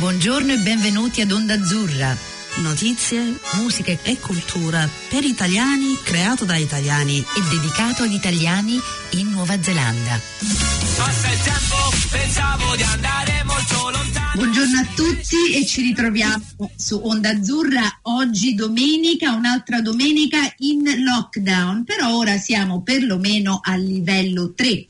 Buongiorno e benvenuti ad Onda Azzurra. Notizie, musica e cultura per italiani, creato da italiani e dedicato agli italiani in Nuova Zelanda. Passa il tempo, pensavo di andare molto lontano. Buongiorno a tutti e ci ritroviamo su Onda Azzurra oggi domenica, un'altra domenica in lockdown, però ora siamo perlomeno a livello 3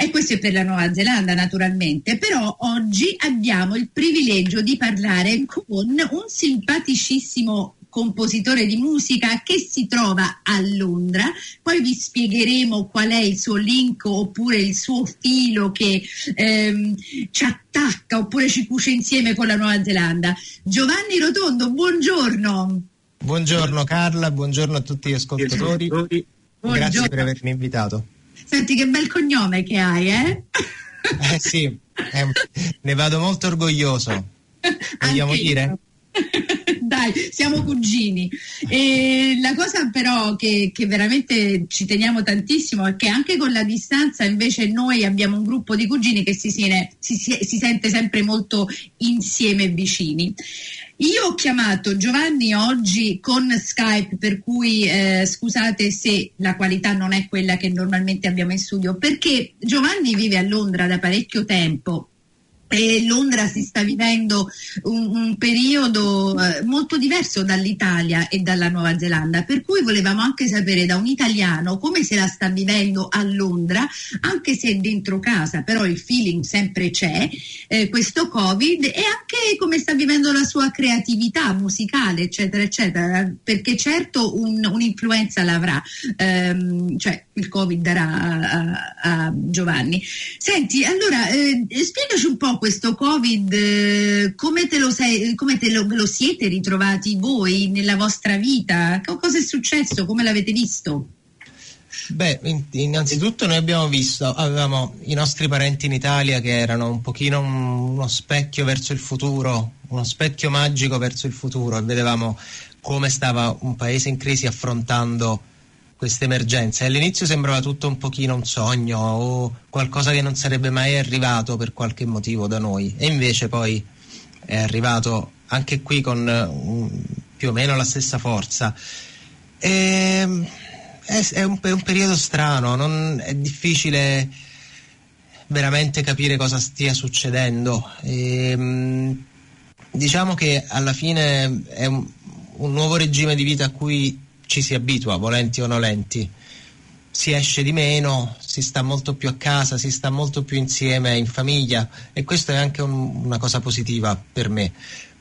e questo è per la Nuova Zelanda naturalmente, però oggi abbiamo il privilegio di parlare con un simpaticissimo compositore di musica che si trova a Londra. Poi vi spiegheremo qual è il suo link oppure il suo filo che ehm, ci attacca oppure ci cuce insieme con la Nuova Zelanda. Giovanni Rotondo, buongiorno. Buongiorno Carla, buongiorno a tutti gli ascoltatori. Buongiorno. Grazie per avermi invitato. Senti che bel cognome che hai, eh? Eh sì, eh, ne vado molto orgoglioso. Vogliamo dire? Dai, siamo cugini. E la cosa però che, che veramente ci teniamo tantissimo è che anche con la distanza invece noi abbiamo un gruppo di cugini che si- si- si sente sempre molto insieme e vicini. Io ho chiamato Giovanni oggi con Skype, per cui eh, scusate se la qualità non è quella che normalmente abbiamo in studio, perché Giovanni vive a Londra da parecchio tempo e Londra si sta vivendo un, un periodo eh, molto diverso dall'Italia e dalla Nuova Zelanda, per cui volevamo anche sapere da un italiano come se la sta vivendo a Londra, anche se dentro casa, però il feeling sempre c'è, eh, questo Covid, e anche come sta vivendo la sua creatività musicale, eccetera, eccetera, perché certo un- un'influenza l'avrà, ehm, cioè il Covid darà a, a- a Giovanni. Senti, allora eh, spiegaci un po' questo Covid, eh, come te, lo, sei, come te lo, lo siete ritrovati voi nella vostra vita? Co- Cosa è successo? Come l'avete visto? Beh, in- innanzitutto noi abbiamo visto, avevamo i nostri parenti in Italia che erano un pochino un- uno specchio verso il futuro, uno specchio magico verso il futuro e vedevamo come stava un paese in crisi affrontando queste emergenze. All'inizio sembrava tutto un pochino un sogno o qualcosa che non sarebbe mai arrivato per qualche motivo da noi e invece poi è arrivato anche qui con un- più o meno la stessa forza. Ehm, è, è un, è un periodo strano, non- è difficile veramente capire cosa stia succedendo. Ehm, diciamo che alla fine è un, un nuovo regime di vita a cui ci si abitua, volenti o nolenti. Si esce di meno, si sta molto più a casa, si sta molto più insieme in famiglia e questo è anche un- una cosa positiva per me.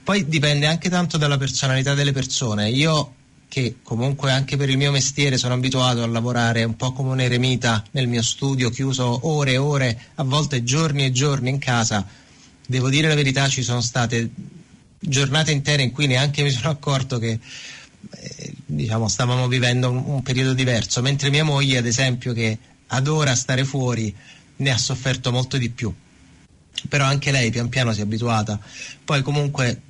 Poi dipende anche tanto dalla personalità delle persone. Io che comunque anche per il mio mestiere sono abituato a lavorare un po' come un eremita nel mio studio, chiuso ore e ore, a volte giorni e giorni in casa, devo dire la verità, ci sono state giornate intere in cui neanche mi sono accorto che diciamo, stavamo vivendo un, un periodo diverso, mentre mia moglie, ad esempio, che adora stare fuori, ne ha sofferto molto di più. Però anche lei pian piano si è abituata. Poi comunque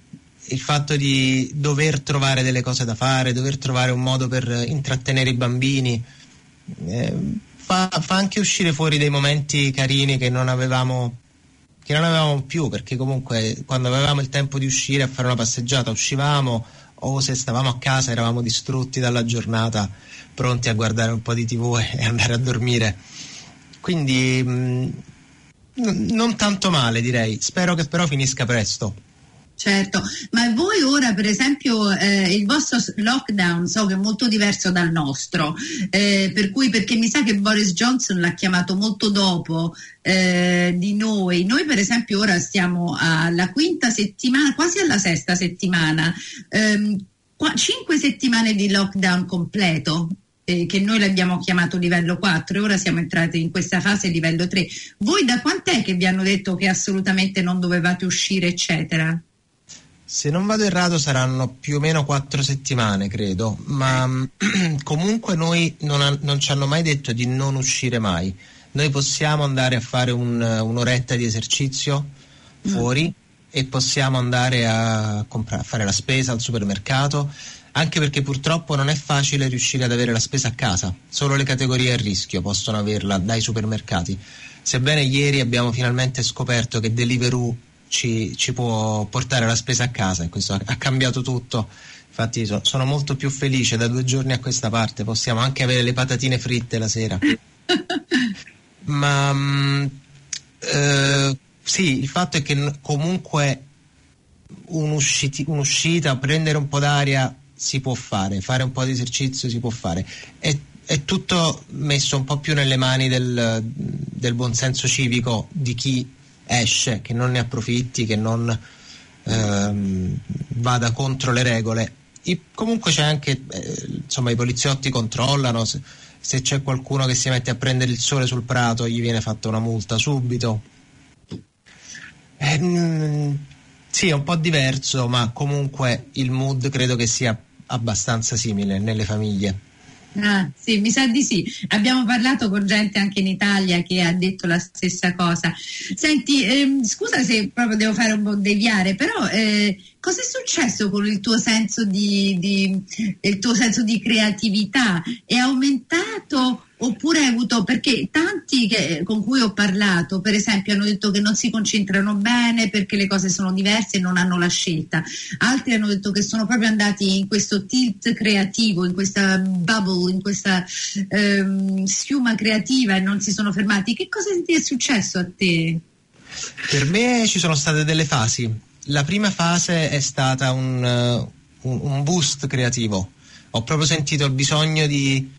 il fatto di dover trovare delle cose da fare, dover trovare un modo per intrattenere i bambini, eh, fa, fa anche uscire fuori dei momenti carini che non avevamo che non avevamo più perché comunque quando avevamo il tempo di uscire a fare una passeggiata uscivamo o se stavamo a casa eravamo distrutti dalla giornata pronti a guardare un po' di tv e andare a dormire. Quindi mh, n- non tanto male direi. Spero che però finisca presto Certo, ma voi ora per esempio eh, il vostro lockdown so che è molto diverso dal nostro, eh, per cui perché mi sa che Boris Johnson l'ha chiamato molto dopo eh, di noi, noi per esempio ora stiamo alla quinta settimana, quasi alla sesta settimana, ehm, qua- cinque settimane di lockdown completo. eh, che noi l'abbiamo chiamato livello 4 e ora siamo entrati in questa fase livello 3. Voi da quant'è che vi hanno detto che assolutamente non dovevate uscire, eccetera? Se non vado errato saranno più o meno quattro settimane, credo, ma comunque noi non, ha- non ci hanno mai detto di non uscire mai. Noi possiamo andare a fare un- un'oretta di esercizio fuori e possiamo andare a, compra- a fare la spesa al supermercato, anche perché purtroppo non è facile riuscire ad avere la spesa a casa, solo le categorie a rischio possono averla dai supermercati. Sebbene ieri abbiamo finalmente scoperto che Deliveroo ci, ci può portare la spesa a casa e questo ha, ha cambiato tutto. Infatti so- sono molto più felice da due giorni a questa parte, possiamo anche avere le patatine fritte la sera. Ma mm, eh, sì, il fatto è che comunque un'usciti- un'uscita, prendere un po' d'aria si può fare, fare un po' di esercizio si può fare. È, è tutto messo un po' più nelle mani del, del buonsenso civico di chi esce, che non ne approfitti, che non ehm, vada contro le regole. I- comunque c'è anche, eh, insomma, i poliziotti controllano, se, se c'è qualcuno che si mette a prendere il sole sul prato gli viene fatta una multa subito. Eh, sì, è un po' diverso, ma comunque il mood credo che sia abbastanza simile nelle famiglie. Ah, sì, mi sa di sì. Abbiamo parlato con gente anche in Italia che ha detto la stessa cosa. Senti, ehm, scusa se proprio devo fare un po' deviare, però eh, cosa è successo con il tuo senso di, di- il tuo senso di creatività? È aumentato oppure hai avuto perché tanti che- con cui ho parlato, per esempio, hanno detto che non si concentrano bene perché le cose sono diverse e non hanno la scelta. Altri hanno detto che sono proprio andati in questo tilt creativo, in questa bubble, in questa ehm, schiuma creativa e non si sono fermati. Che cosa ti è successo a te? Per me ci sono state delle fasi. La prima fase è stata un, eh, un- un boost creativo. Ho proprio sentito il bisogno di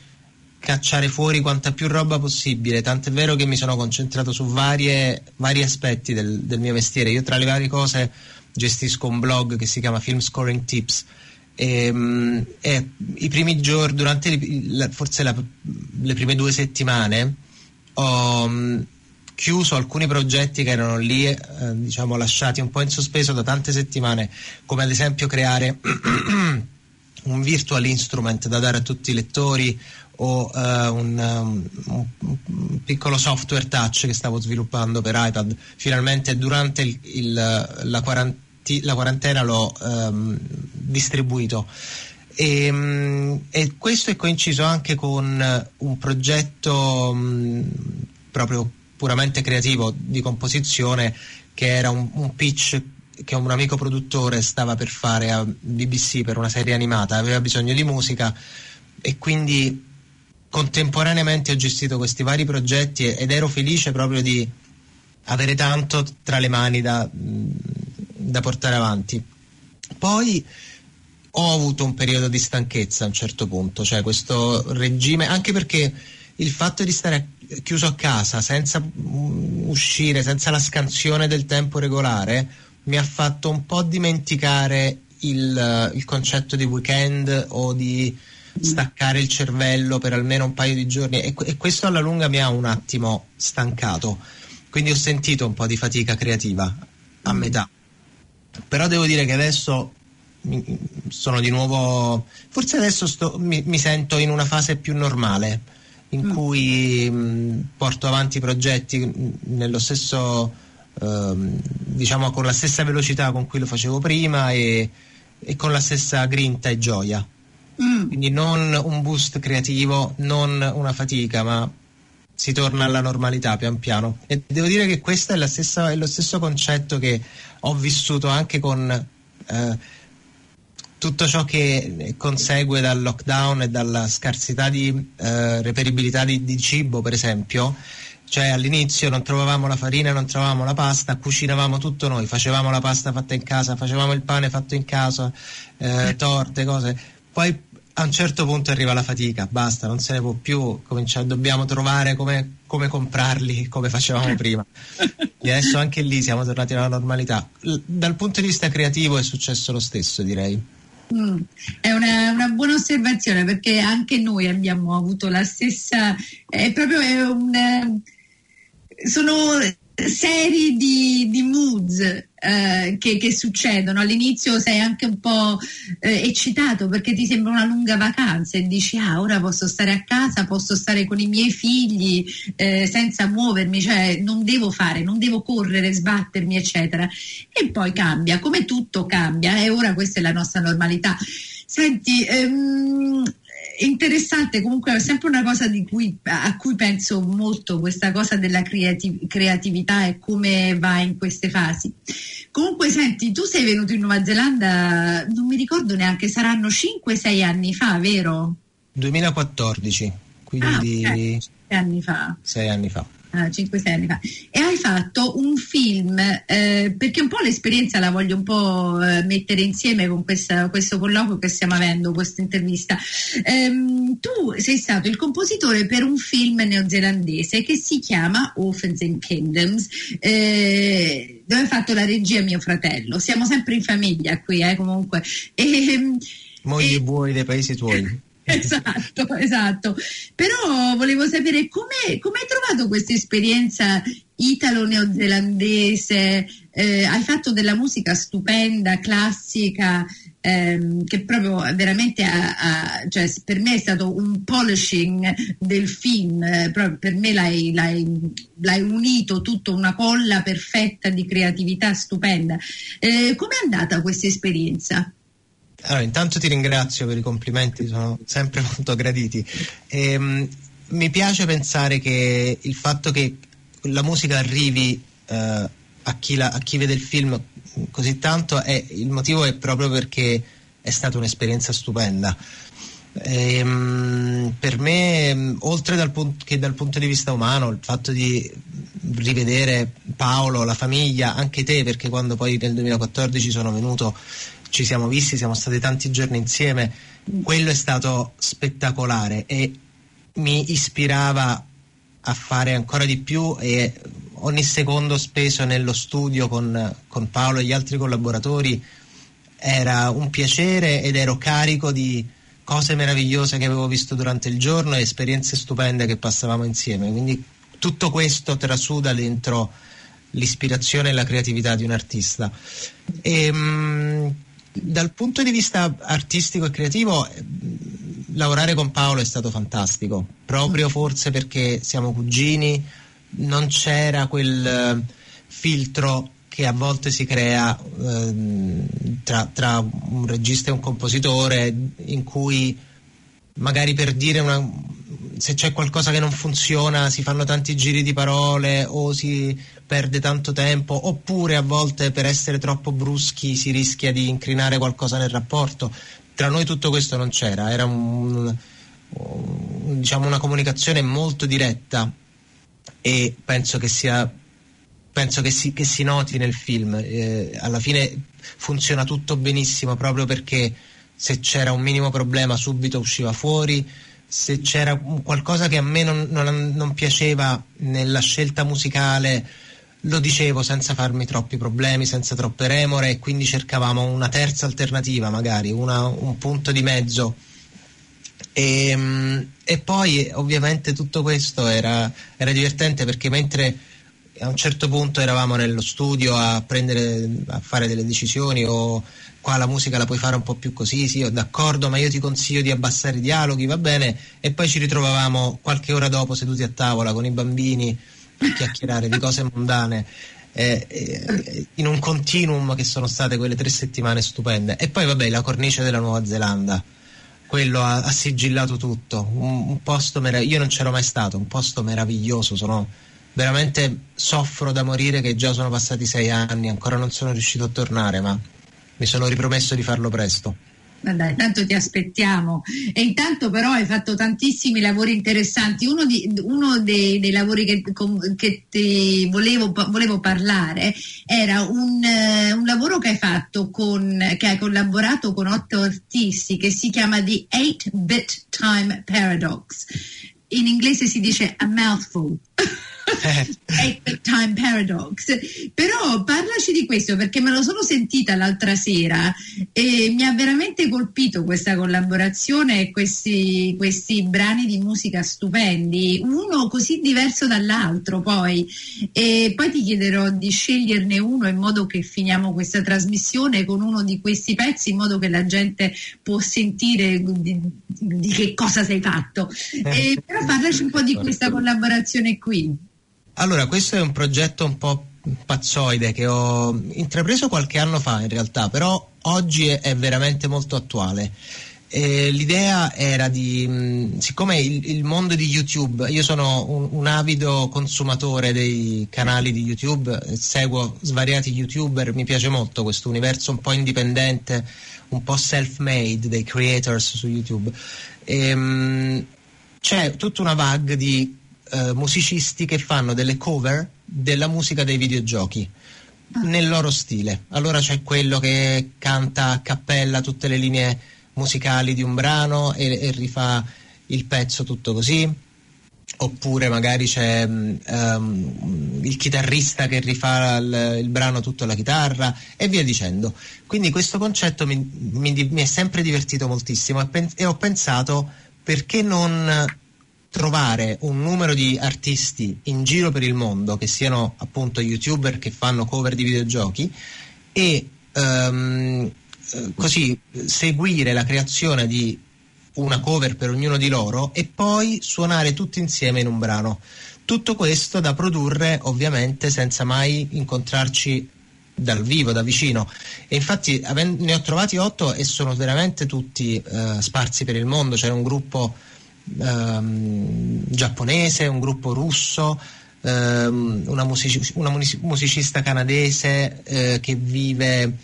cacciare fuori quanta più roba possibile, tant'è vero che mi sono concentrato su varie- vari aspetti del, del mio mestiere. Io tra le varie cose gestisco un blog che si chiama Film Scoring Tips e, mm, e i primi giorni, durante la- forse la- le prime due settimane, ho mm, chiuso alcuni progetti che erano lì, eh, diciamo, lasciati un po' in sospeso da tante settimane, come ad esempio creare un virtual instrument da dare a tutti i lettori o eh, un, um, un- piccolo software touch che stavo sviluppando per iPad. Finalmente durante il- il- la, quaranti- la quarantena l'ho ehm, distribuito. E, mm, e questo è coinciso anche con un progetto mm, proprio puramente creativo di composizione che era un, un pitch che un amico produttore stava per fare a BBC per una serie animata, aveva bisogno di musica e quindi contemporaneamente ho gestito questi vari progetti ed ero felice proprio di avere tanto tra le mani da, da portare avanti. Poi ho avuto un periodo di stanchezza a un certo punto, cioè questo regime, anche perché il fatto di stare chiuso a casa senza mm, uscire, senza la scansione del tempo regolare, mi ha fatto un po' dimenticare il, il concetto di weekend o di staccare il cervello per almeno un paio di giorni e, e questo alla lunga mi ha un attimo stancato. Quindi ho sentito un po' di fatica creativa a metà. Però devo dire che adesso sono di nuovo, forse adesso sto- mi, mi sento in una fase più normale, in cui mh, porto avanti i progetti mh, nello stesso, ehm, diciamo con la stessa velocità con cui lo facevo prima e, e con la stessa grinta e gioia. Mm. Quindi non un boost creativo, non una fatica, ma si torna alla normalità pian piano. E devo dire che questo è, la stessa- è lo stesso concetto che ho vissuto anche con eh, tutto ciò che consegue dal lockdown e dalla scarsità di eh, reperibilità di, di cibo, per esempio. Cioè all'inizio non trovavamo la farina, non trovavamo la pasta, cucinavamo tutto noi, facevamo la pasta fatta in casa, facevamo il pane fatto in casa, eh, torte, cose. Poi a un certo punto arriva la fatica, basta, non se ne può più, comincia- dobbiamo trovare come, come comprarli come facevamo prima. E adesso anche lì siamo tornati alla normalità. L- dal punto di vista creativo è successo lo stesso, direi. Mm, È una, una buona osservazione perché anche noi abbiamo avuto la stessa, è proprio è un, eh, sono serie di, di moods eh, che, che succedono. All'inizio sei anche un po' eh, eccitato perché ti sembra una lunga vacanza e dici ah ora posso stare a casa, posso stare con i miei figli eh, senza muovermi, cioè non devo fare, non devo correre, sbattermi eccetera. E poi cambia, come tutto cambia e ora questa è la nostra normalità. Senti, ehm, interessante, comunque è sempre una cosa cui, a cui penso molto, questa cosa della creativ- creatività e come va in queste fasi. Comunque, senti, tu sei venuto in Nuova Zelanda, non mi ricordo neanche, saranno 5-6 anni fa, vero? 2014, quindi ah, okay. 6 anni fa. 6 anni fa. Ah, 5-6 anni fa e hai fatto un film eh, perché un po' l'esperienza la voglio un po' eh, mettere insieme con questa, questo colloquio che stiamo avendo, questa intervista. Ehm, tu sei stato il compositore per un film neozelandese che si chiama Orphans and Kingdoms eh, dove ha fatto la regia mio fratello. Siamo sempre in famiglia qui, eh, comunque. E, Mogli e buoi dei paesi tuoi. esatto, esatto. Però volevo sapere come hai trovato questa esperienza italo-neozelandese? Eh, hai fatto della musica stupenda, classica, ehm, che proprio veramente ha, ha, cioè, per me è stato un polishing del film, eh, per me l'hai, l'hai, l'hai, unito tutto una colla perfetta di creatività stupenda. Eh, com'è andata questa esperienza? Allora, intanto ti ringrazio per i complimenti, sono sempre molto graditi. E, um, mi piace pensare che il fatto che la musica arrivi uh, a, chi la, a, chi vede il film così tanto, è, il motivo è proprio perché è stata un'esperienza stupenda. E, um, per me, oltre dal punto, che dal punto di vista umano, il fatto di rivedere Paolo, la famiglia, anche te, perché quando poi nel 2014 sono venuto ci siamo visti, siamo stati tanti giorni insieme, quello è stato spettacolare e mi ispirava a fare ancora di più e ogni secondo speso nello studio con, con Paolo e gli altri collaboratori era un piacere ed ero carico di cose meravigliose che avevo visto durante il giorno e esperienze stupende che passavamo insieme. Quindi tutto questo trasuda dentro l'ispirazione e la creatività di un artista. E, mh, dal punto di vista artistico e creativo, eh, lavorare con Paolo è stato fantastico, proprio forse perché siamo cugini, non c'era quel eh, filtro che a volte si crea eh, tra, tra, un regista e un compositore in cui magari per dire una, se c'è qualcosa che non funziona si fanno tanti giri di parole o si perde tanto tempo oppure a volte per essere troppo bruschi si rischia di incrinare qualcosa nel rapporto. Tra noi tutto questo non c'era, era un, diciamo una comunicazione molto diretta e penso che sia penso che si, che si noti nel film. Eh, alla fine funziona tutto benissimo proprio perché se c'era un minimo problema subito usciva fuori se c'era qualcosa che a me non, non, non, piaceva nella scelta musicale lo dicevo senza farmi troppi problemi, senza troppe remore e quindi cercavamo una terza alternativa magari, una, un punto di mezzo. E, ehm, e, poi ovviamente tutto questo era, era divertente perché mentre a un certo punto eravamo nello studio a, prendere, a fare delle decisioni o qua la musica la puoi fare un po' più così, sì, d'accordo, ma io ti consiglio di abbassare i dialoghi, va bene, e poi ci ritrovavamo qualche ora dopo seduti a tavola con i bambini a chiacchierare di cose mondane. Eh, eh, in un continuum che sono state quelle tre settimane stupende e poi vabbè la cornice della Nuova Zelanda quello ha, ha sigillato tutto un, un posto meraviglioso io non c'ero mai stato un posto meraviglioso sono veramente soffro da morire che già sono passati sei anni ancora non sono riuscito a tornare ma mi sono ripromesso di farlo presto. Dai, tanto ti aspettiamo. E intanto però hai fatto tantissimi lavori interessanti. Uno, di, uno dei, dei, lavori che, che ti volevo, volevo, parlare era un, uh, un, lavoro che hai fatto con, che hai collaborato con otto artisti che si chiama The 8-Bit Time Paradox. In inglese si dice a mouthful. Epic Time Paradox. Però parlaci di questo perché me lo sono sentita l'altra sera e mi ha veramente colpito questa collaborazione e questi, questi brani di musica stupendi, uno così diverso dall'altro poi. E poi ti chiederò di sceglierne uno in modo che finiamo questa trasmissione con uno di questi pezzi in modo che la gente può sentire di, di che cosa sei fatto. Eh, però parlaci un po' di questa collaborazione qui. Allora, questo è un progetto un po' pazzoide che ho intrapreso qualche anno fa in realtà, però oggi è, veramente molto attuale. E l'idea era di, mh, siccome il, il, mondo di YouTube, io sono un, un, avido consumatore dei canali di YouTube, seguo svariati YouTuber, mi piace molto questo universo un po' indipendente, un po' self-made dei creators su YouTube. E, mh, c'è tutta una vague di uh, musicisti che fanno delle cover della musica dei videogiochi nel loro stile. Allora c'è quello che canta a cappella tutte le linee musicali di un brano e, e rifà il pezzo tutto così. Oppure magari c'è um, il chitarrista che rifà il, il, brano tutto alla chitarra e via dicendo. Quindi questo concetto mi, mi, mi è sempre divertito moltissimo e, pen, e ho pensato perché non trovare un numero di artisti in giro per il mondo che siano appunto youtuber che fanno cover di videogiochi e um, così seguire la creazione di una cover per ognuno di loro e poi suonare tutti insieme in un brano. Tutto questo da produrre ovviamente senza mai incontrarci dal vivo, da vicino. E infatti ne ho trovati otto e sono veramente tutti uh, sparsi per il mondo. C'era un gruppo um, giapponese, un gruppo russo, um, una, music- una, musicista canadese uh, che vive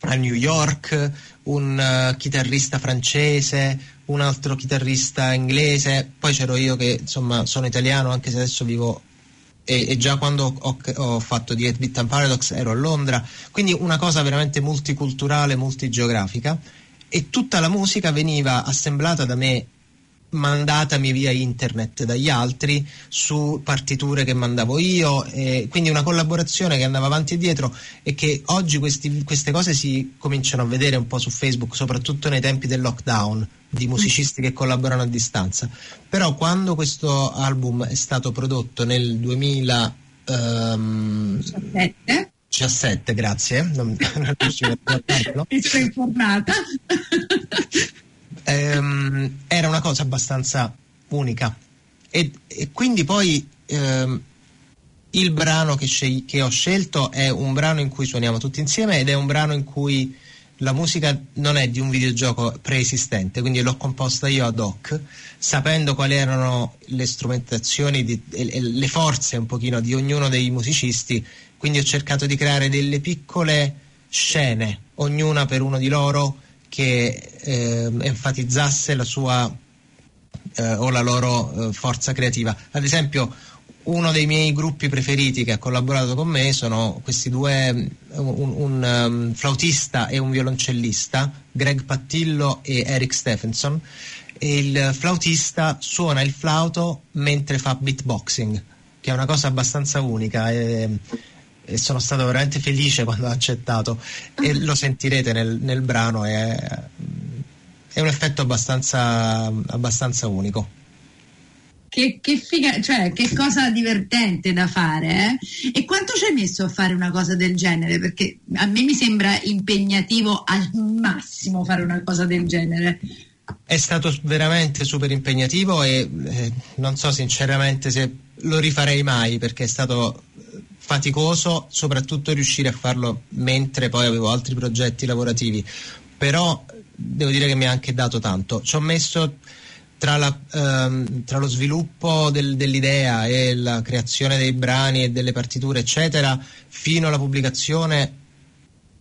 a New York, un uh, chitarrista francese, un altro chitarrista inglese, poi c'ero io che insomma sono italiano anche se adesso vivo e, e già quando ho, ho fatto di 8-Bit and Paradox ero a Londra, quindi una cosa veramente multiculturale, multigeografica. E tutta la musica veniva assemblata da me mandatami via internet dagli altri su partiture che mandavo io, eh, quindi una collaborazione che andava avanti e dietro e che oggi questi, queste cose si cominciano a vedere un po' su Facebook, soprattutto nei tempi del lockdown, di musicisti che collaborano a distanza. Però quando questo album è stato prodotto nel 2017, um, 17, grazie. Non, non Mi sono informata. Ehm, era una cosa abbastanza unica. E, e quindi poi ehm, il brano che, scel- che, ho scelto è un brano in cui suoniamo tutti insieme ed è un brano in cui la musica non è di un videogioco preesistente, quindi l'ho composta io ad hoc, sapendo quali erano le strumentazioni, di, e, le forze un pochino di ognuno dei musicisti, quindi ho cercato di creare delle piccole scene, ognuna per uno di loro, che eh, enfatizzasse la sua eh, o la loro eh, forza creativa. Ad esempio, uno dei miei gruppi preferiti che ha collaborato con me sono questi due, un, un, un um, flautista e un violoncellista, Greg Pattillo e Eric Stephenson. E il flautista suona il flauto mentre fa beatboxing, che è una cosa abbastanza unica. E, e sono stato veramente felice quando ha accettato e lo sentirete nel, nel brano, è, è, un effetto abbastanza, abbastanza unico. Che, che, figa, cioè, che cosa divertente da fare, eh? E quanto ci hai messo a fare una cosa del genere? Perché a me mi sembra impegnativo al massimo fare una cosa del genere. È stato veramente super impegnativo e eh, non so sinceramente se lo rifarei mai perché è stato faticoso soprattutto riuscire a farlo mentre poi avevo altri progetti lavorativi, però devo dire che mi ha anche dato tanto. Ci ho messo tra, la, ehm, tra lo sviluppo del, dell'idea e la creazione dei brani e delle partiture, eccetera, fino alla pubblicazione,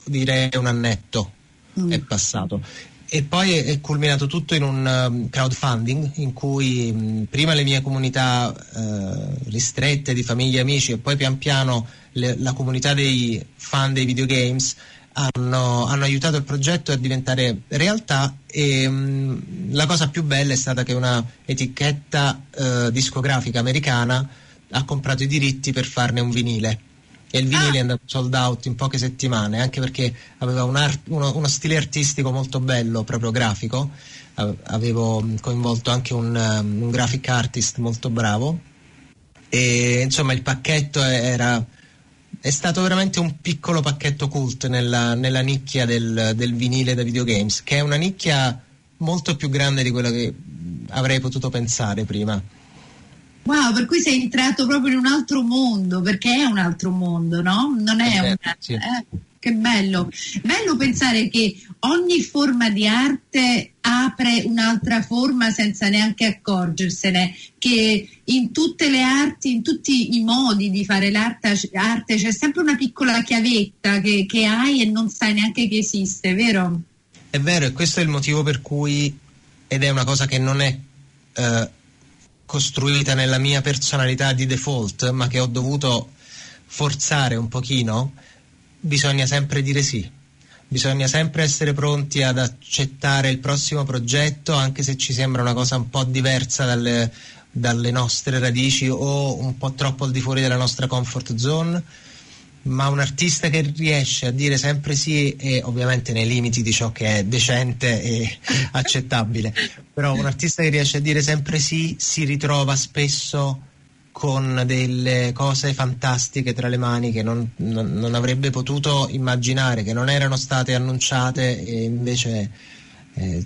direi un annetto mm. è passato e poi è culminato tutto in un um, crowdfunding in cui um, prima le mie comunità uh, ristrette di famiglie e amici e poi pian piano le, la comunità dei fan dei videogames hanno, hanno, aiutato il progetto a diventare realtà e um, la cosa più bella è stata che una etichetta uh, discografica americana ha comprato i diritti per farne un vinile e il vinile ah. è andato sold out in poche settimane, anche perché aveva un art, uno, uno, stile artistico molto bello, proprio grafico. Avevo coinvolto anche un, um, un graphic artist molto bravo. E insomma il pacchetto era è stato veramente un piccolo pacchetto cult nella, nella nicchia del, del, vinile da videogames, che è una nicchia molto più grande di quella che avrei potuto pensare prima. Wow, per cui sei entrato proprio in un altro mondo, perché è un altro mondo, no? Non è, eh, una, sì. eh, che bello. Bello pensare che ogni forma di arte apre un'altra forma senza neanche accorgersene, che in tutte le arti, in tutti i modi di fare l'arte arte, c'è sempre una piccola chiavetta che, che hai e non sai neanche che esiste, vero? È vero, e questo è il motivo per cui, ed è una cosa che non è eh, costruita nella mia personalità di default, ma che ho dovuto forzare un pochino, bisogna sempre dire sì. Bisogna sempre essere pronti ad accettare il prossimo progetto, anche se ci sembra una cosa un po' diversa dalle, dalle nostre radici o un po' troppo al di fuori della nostra comfort zone ma un artista che riesce a dire sempre sì e ovviamente nei limiti di ciò che è decente e accettabile, però un artista che riesce a dire sempre sì si ritrova spesso con delle cose fantastiche tra le mani che non, non, non avrebbe potuto immaginare, che non erano state annunciate e invece eh,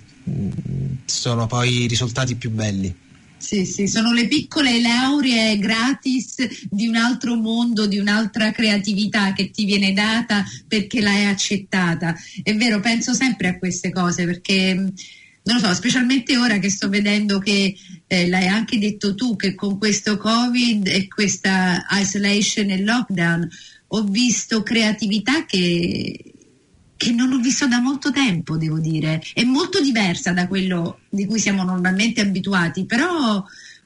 sono poi i risultati più belli. Sì, sì, sono le piccole lauree gratis di un altro mondo, di un'altra creatività che ti viene data perché l'hai accettata. È vero, penso sempre a queste cose perché non lo so, specialmente ora che sto vedendo che eh, l'hai anche detto tu, che con questo Covid e questa isolation e lockdown ho visto creatività che che non ho visto da molto tempo, devo dire. È molto diversa da quello di cui siamo normalmente abituati, però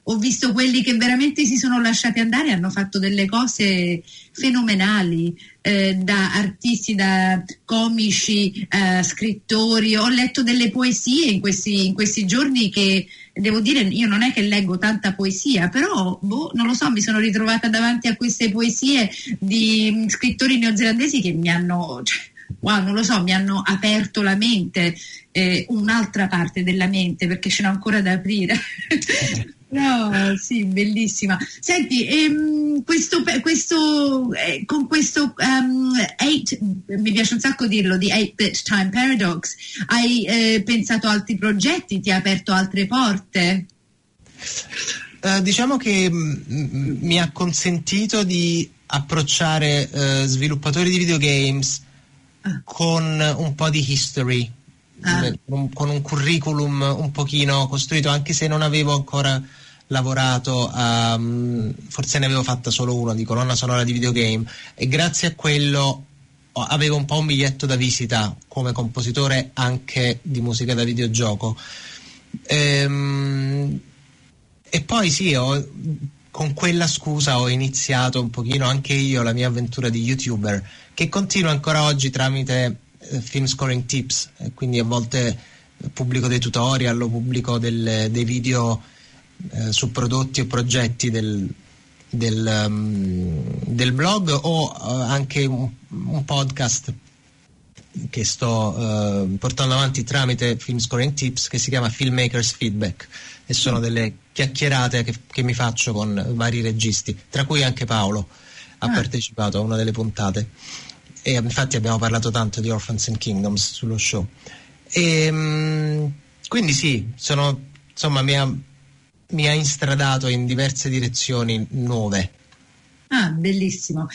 ho visto quelli che veramente si sono lasciati andare hanno fatto delle cose fenomenali, eh, da artisti, da comici, eh, scrittori. Ho letto delle poesie in questi, in questi, giorni che devo dire, io non è che leggo tanta poesia, però boh, non lo so, mi sono ritrovata davanti a queste poesie di scrittori neozelandesi che mi hanno. Cioè, wow, non lo so, mi hanno aperto la mente, eh, un'altra parte della mente, perché ce n'ho ancora da aprire. No, sì, bellissima. Senti, ehm, questo, questo, eh, con questo um, eight, mi piace un sacco dirlo, di 8-bit time paradox, hai eh, pensato a altri progetti, ti ha aperto altre porte? Uh, diciamo che m- m- mi ha consentito di approcciare uh, sviluppatori di videogames con un po' di history, ah. con un curriculum un pochino costruito, anche se non avevo ancora lavorato a, forse ne avevo fatta solo uno di colonna sonora di videogame e grazie a quello avevo un po' un biglietto da visita come compositore anche di musica da videogioco. Ehm, e poi sì, ho, con quella scusa ho iniziato un pochino anche io la mia avventura di youtuber che continua ancora oggi tramite eh, film scoring tips, eh, quindi a volte pubblico dei tutorial o pubblico del, dei video eh, su prodotti o progetti del, del, um, del blog o uh, anche un, un, podcast che sto uh, portando avanti tramite Film Scoring Tips che si chiama Filmmakers Feedback e sono delle chiacchierate che, che mi faccio con vari registi, tra cui anche Paolo ha ah. partecipato a una delle puntate e infatti abbiamo parlato tanto di Orphans and Kingdoms sullo show. E, ehm, quindi sì, sono, insomma, mi ha, mi ha instradato in diverse direzioni nuove. Ah, bellissimo.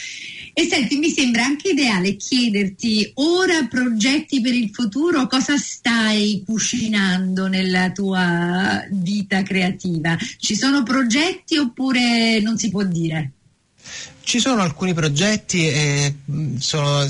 E senti, mi sembra anche ideale chiederti ora progetti per il futuro, cosa stai cucinando nella tua vita creativa? Ci sono progetti oppure non si può dire? Ci sono alcuni progetti e sono,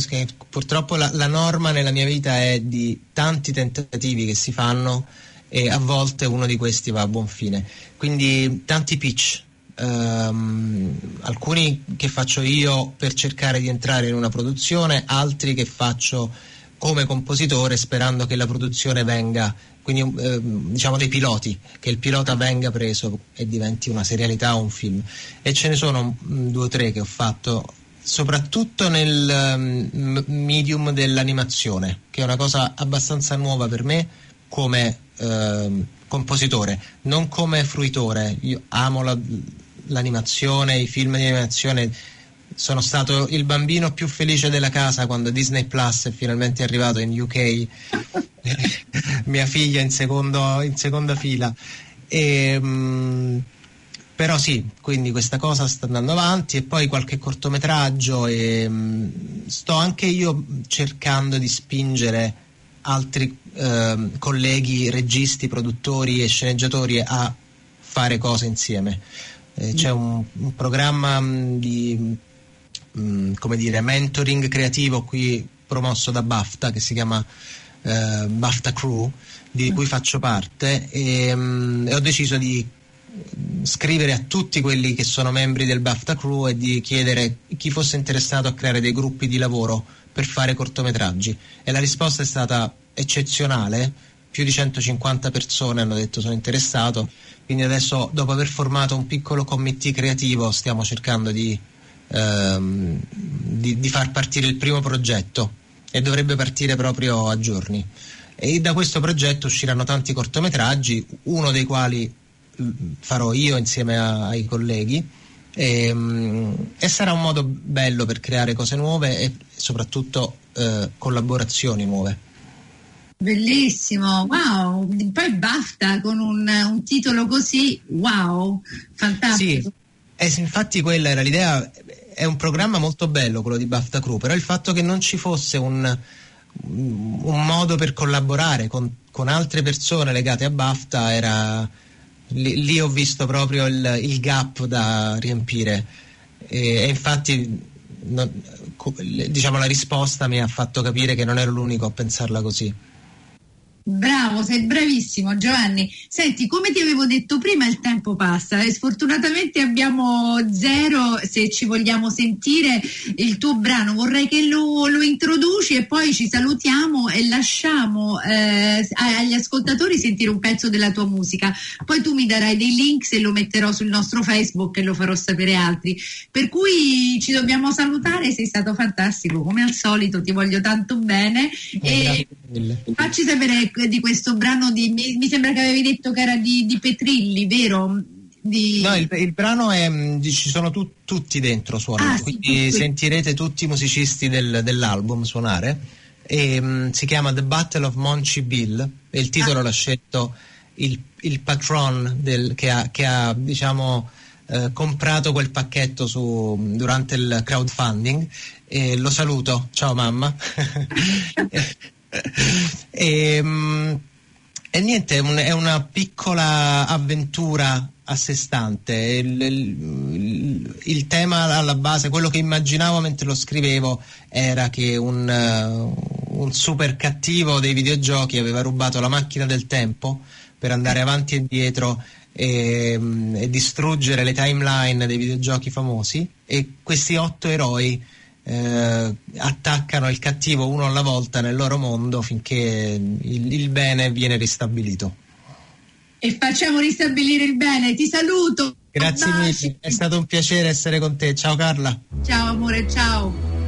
purtroppo la, la, norma nella mia vita è di tanti tentativi che si fanno e a volte uno di questi va a buon fine. Quindi tanti pitch, um, alcuni che faccio io per cercare di entrare in una produzione, altri che faccio come compositore sperando che la produzione venga quindi eh, diciamo dei piloti, che il pilota venga preso e diventi una serialità o un film. E ce ne sono mh, due o tre che ho fatto soprattutto nel um, medium dell'animazione, che è una cosa abbastanza nuova per me come uh, compositore, non come fruitore. Io amo la, l'animazione, i film di animazione sono stato il bambino più felice della casa quando Disney Plus è finalmente arrivato in UK, mia figlia in, secondo, in seconda fila. E, mh, però sì, quindi questa cosa sta andando avanti e poi qualche cortometraggio e mh, sto anche io cercando di spingere altri eh, colleghi, registi, produttori e sceneggiatori a fare cose insieme. Eh, c'è un, un programma mh, di mh, come dire, mentoring creativo qui promosso da BAFTA che si chiama eh, BAFTA Crew, di cui faccio parte e, mh, e ho deciso di scrivere a tutti quelli che sono membri del BAFTA Crew e di chiedere chi fosse interessato a creare dei gruppi di lavoro per fare cortometraggi. E la risposta è stata eccezionale più di 150 persone hanno detto sono interessato. Quindi adesso dopo aver formato un piccolo committee creativo stiamo cercando di, ehm, di, di far partire il primo progetto e dovrebbe partire proprio a giorni. E da questo progetto usciranno tanti cortometraggi uno dei quali farò io insieme a, ai colleghi. E, e, sarà un modo bello per creare cose nuove e soprattutto eh, collaborazioni nuove. Bellissimo, wow, poi BAFTA con un, un titolo così, wow, fantastico. Sì, infatti quella era l'idea, è un programma molto bello quello di BAFTA Crew, però il fatto che non ci fosse un, un modo per collaborare con, con altre persone legate a BAFTA era lì, lì ho visto proprio il, il, gap da riempire e, e infatti non, diciamo la risposta mi ha fatto capire che non ero l'unico a pensarla così. Bravo, sei bravissimo Giovanni. Senti, come ti avevo detto prima, il tempo passa e sfortunatamente abbiamo zero se ci vogliamo sentire il tuo brano. Vorrei che lo, lo introduci e poi ci salutiamo e lasciamo eh, agli ascoltatori sentire un pezzo della tua musica. Poi tu mi darai dei link se lo metterò sul nostro Facebook e lo farò sapere altri. Per cui ci dobbiamo salutare, sei stato fantastico come al solito, ti voglio tanto bene. Eh, e facci sapere di questo brano di, mi, mi, sembra che avevi detto che era di, di Petrilli, vero? Di... No, il, il, brano è, mm, ci sono tu, tutti dentro suonare, ah, quindi sì, sentirete tutti i musicisti del, dell'album suonare. E, um, si chiama The Battle of Monchi Bill e il titolo ah. l'ha scelto il, il patron del, che ha, che ha diciamo, eh, comprato quel pacchetto su, durante il crowdfunding e lo saluto, ciao mamma. e, ehm, e, niente, è una piccola avventura a sé stante. Il, il, il, tema alla base, quello che immaginavo mentre lo scrivevo, era che un, un super cattivo dei videogiochi aveva rubato la macchina del tempo per andare avanti e indietro e, e, distruggere le timeline dei videogiochi famosi e questi otto eroi eh, attaccano il cattivo uno alla volta nel loro mondo finché il, il bene viene ristabilito. E facciamo ristabilire il bene. Ti saluto. Grazie mille, è stato un piacere essere con te. Ciao Carla. Ciao amore, ciao.